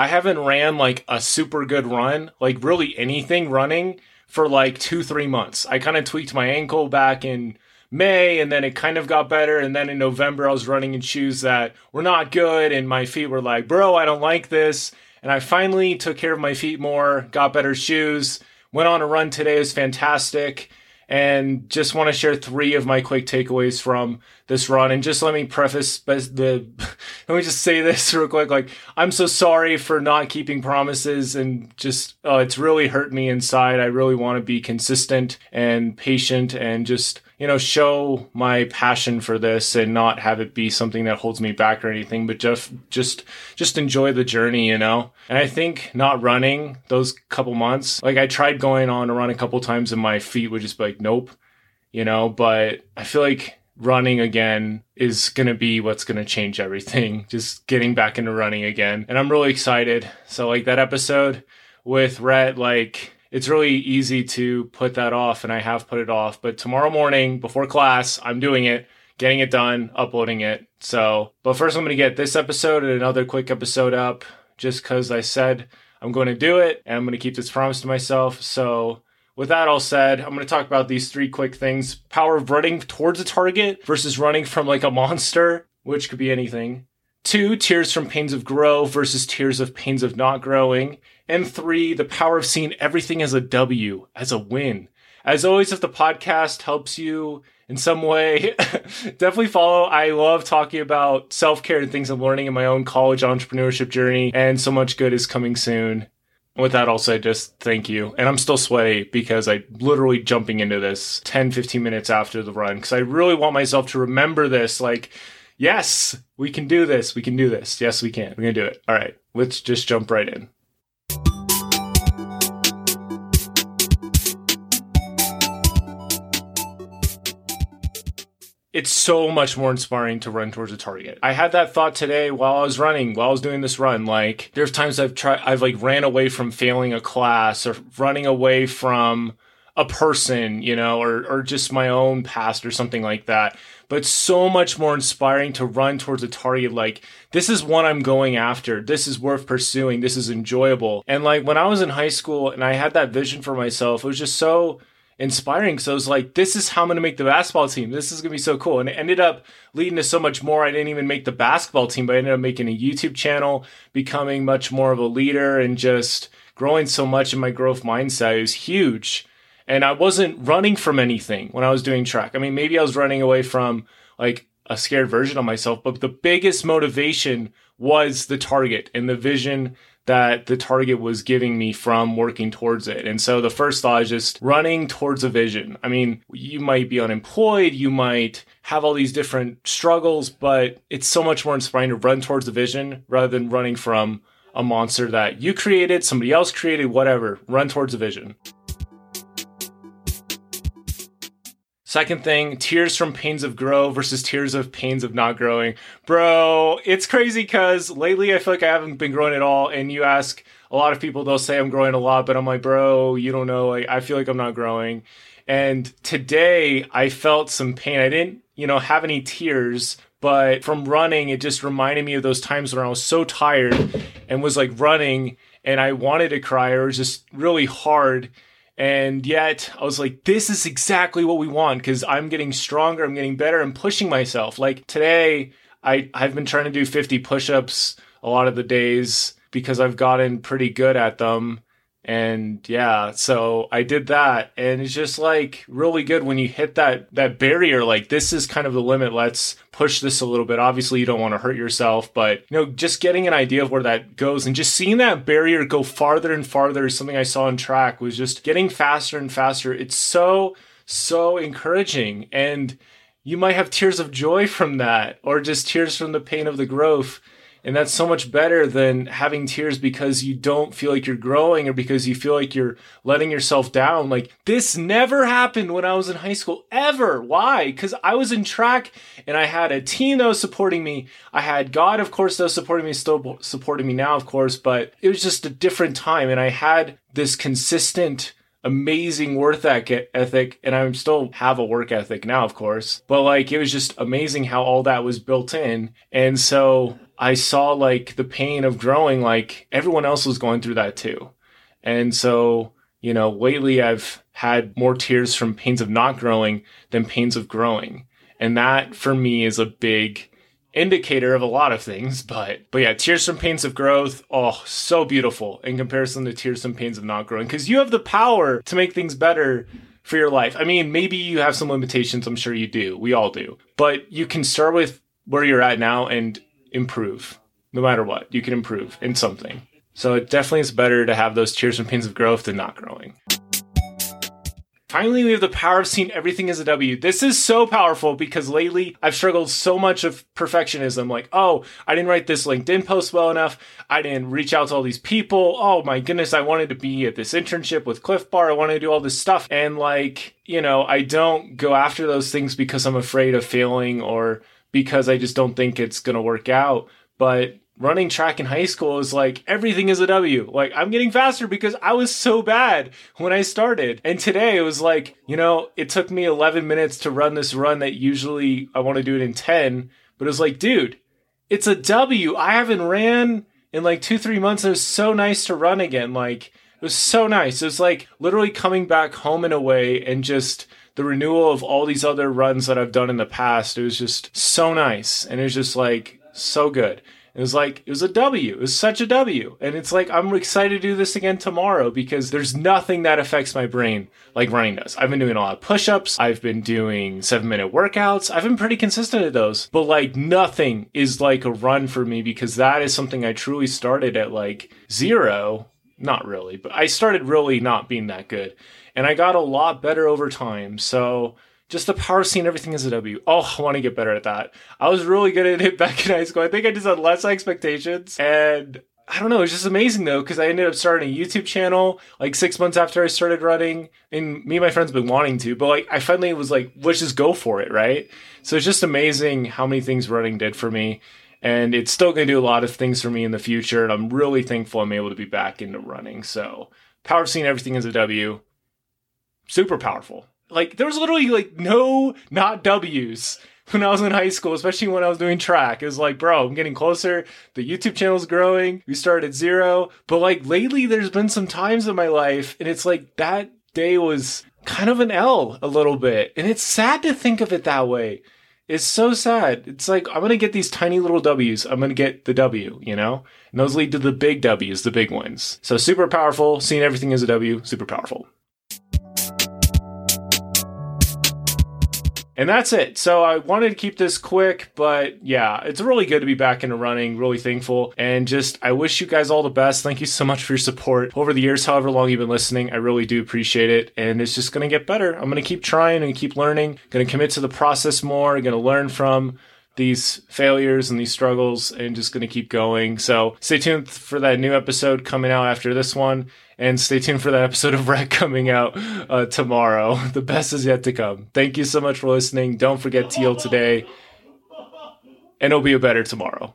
I haven't ran like a super good run, like really anything running for like two, three months. I kind of tweaked my ankle back in May and then it kind of got better. And then in November, I was running in shoes that were not good. And my feet were like, bro, I don't like this. And I finally took care of my feet more, got better shoes, went on a run today. It was fantastic and just want to share three of my quick takeaways from this run. And just let me preface the, let me just say this real quick. Like, I'm so sorry for not keeping promises and just, uh, it's really hurt me inside. I really want to be consistent and patient and just, you know, show my passion for this and not have it be something that holds me back or anything, but just, just, just enjoy the journey, you know? And I think not running those couple months, like I tried going on a run a couple times and my feet would just be like, nope, you know, but I feel like running again is going to be what's going to change everything. Just getting back into running again. And I'm really excited. So like that episode with Rhett, like, it's really easy to put that off, and I have put it off. But tomorrow morning, before class, I'm doing it, getting it done, uploading it. So, but first, I'm going to get this episode and another quick episode up just because I said I'm going to do it and I'm going to keep this promise to myself. So, with that all said, I'm going to talk about these three quick things power of running towards a target versus running from like a monster, which could be anything. Two, tears from pains of grow versus tears of pains of not growing. And three, the power of seeing everything as a W, as a win. As always, if the podcast helps you in some way, definitely follow. I love talking about self care and things I'm learning in my own college entrepreneurship journey, and so much good is coming soon. With that, I'll say just thank you. And I'm still sweaty because I literally jumping into this 10, 15 minutes after the run because I really want myself to remember this. Like, yes, we can do this. We can do this. Yes, we can. We're going to do it. All right. Let's just jump right in. It's so much more inspiring to run towards a target. I had that thought today while I was running, while I was doing this run. Like there's times I've tried, I've like ran away from failing a class or running away from a person, you know, or, or just my own past or something like that. But so much more inspiring to run towards a target. Like, this is what I'm going after. This is worth pursuing. This is enjoyable. And like when I was in high school and I had that vision for myself, it was just so inspiring. So I was like, this is how I'm going to make the basketball team. This is going to be so cool. And it ended up leading to so much more. I didn't even make the basketball team, but I ended up making a YouTube channel, becoming much more of a leader and just growing so much in my growth mindset. It was huge. And I wasn't running from anything when I was doing track. I mean, maybe I was running away from like a scared version of myself, but the biggest motivation was the target and the vision that the target was giving me from working towards it. And so the first thought is just running towards a vision. I mean, you might be unemployed, you might have all these different struggles, but it's so much more inspiring to run towards a vision rather than running from a monster that you created, somebody else created, whatever. Run towards a vision. Second thing, tears from pains of grow versus tears of pains of not growing. Bro, it's crazy because lately I feel like I haven't been growing at all. And you ask a lot of people, they'll say I'm growing a lot, but I'm like, bro, you don't know. Like, I feel like I'm not growing. And today I felt some pain. I didn't, you know, have any tears, but from running, it just reminded me of those times when I was so tired and was like running and I wanted to cry or it was just really hard and yet I was like, this is exactly what we want because I'm getting stronger, I'm getting better, I'm pushing myself. Like today, I, I've been trying to do 50 push ups a lot of the days because I've gotten pretty good at them. And yeah, so I did that and it's just like really good when you hit that that barrier like this is kind of the limit. Let's push this a little bit. Obviously, you don't want to hurt yourself, but you know, just getting an idea of where that goes and just seeing that barrier go farther and farther is something I saw in track was just getting faster and faster. It's so so encouraging and you might have tears of joy from that or just tears from the pain of the growth and that's so much better than having tears because you don't feel like you're growing or because you feel like you're letting yourself down. Like this never happened when I was in high school ever. Why? Because I was in track and I had a team that was supporting me. I had God, of course, that was supporting me, still supporting me now, of course, but it was just a different time. And I had this consistent amazing work ethic and I still have a work ethic now of course but like it was just amazing how all that was built in and so I saw like the pain of growing, like everyone else was going through that too. And so, you know, lately I've had more tears from pains of not growing than pains of growing. And that for me is a big indicator of a lot of things, but but yeah, tears from pains of growth, oh, so beautiful in comparison to tears from pains of not growing because you have the power to make things better for your life. I mean, maybe you have some limitations, I'm sure you do. We all do. But you can start with where you're at now and improve. No matter what, you can improve in something. So it definitely is better to have those tears and pains of growth than not growing. Finally, we have the power of seeing everything as a W. This is so powerful because lately I've struggled so much of perfectionism. Like, oh, I didn't write this LinkedIn post well enough. I didn't reach out to all these people. Oh my goodness, I wanted to be at this internship with Clif Bar. I wanted to do all this stuff. And like, you know, I don't go after those things because I'm afraid of failing or because I just don't think it's going to work out. But running track in high school is like everything is a W. Like I'm getting faster because I was so bad when I started. And today it was like, you know, it took me 11 minutes to run this run that usually I want to do it in 10, but it was like, dude, it's a W. I haven't ran in like 2-3 months. It was so nice to run again. Like it was so nice. It was like literally coming back home in a way and just the renewal of all these other runs that I've done in the past. It was just so nice and it was just like so good. It was like, it was a W. It was such a W. And it's like, I'm excited to do this again tomorrow because there's nothing that affects my brain like running does. I've been doing a lot of push ups. I've been doing seven minute workouts. I've been pretty consistent at those. But like, nothing is like a run for me because that is something I truly started at like zero. Not really, but I started really not being that good. And I got a lot better over time. So, just the power scene, everything is a W. Oh, I want to get better at that. I was really good at it back in high school. I think I just had less expectations. And I don't know, it's just amazing though, because I ended up starting a YouTube channel like six months after I started running. And me and my friends been wanting to, but like I finally was like, let's just go for it, right? So it's just amazing how many things running did for me. And it's still going to do a lot of things for me in the future. And I'm really thankful I'm able to be back into running. So, power scene, everything is a W. Super powerful like there was literally like no not W's when I was in high school, especially when I was doing track. It was like, bro, I'm getting closer. The YouTube channel's growing. We started at zero. But like lately there's been some times in my life and it's like that day was kind of an L a little bit. And it's sad to think of it that way. It's so sad. It's like I'm gonna get these tiny little W's. I'm gonna get the W, you know? And those lead to the big W's, the big ones. So super powerful, seeing everything as a W, super powerful. And that's it. So I wanted to keep this quick, but yeah, it's really good to be back into running. Really thankful. And just, I wish you guys all the best. Thank you so much for your support over the years, however long you've been listening. I really do appreciate it. And it's just going to get better. I'm going to keep trying and keep learning. Going to commit to the process more. Going to learn from these failures and these struggles and just going to keep going. So stay tuned for that new episode coming out after this one and stay tuned for that episode of Rhett coming out uh, tomorrow. The best is yet to come. Thank you so much for listening. Don't forget Teal today, and it'll be a better tomorrow.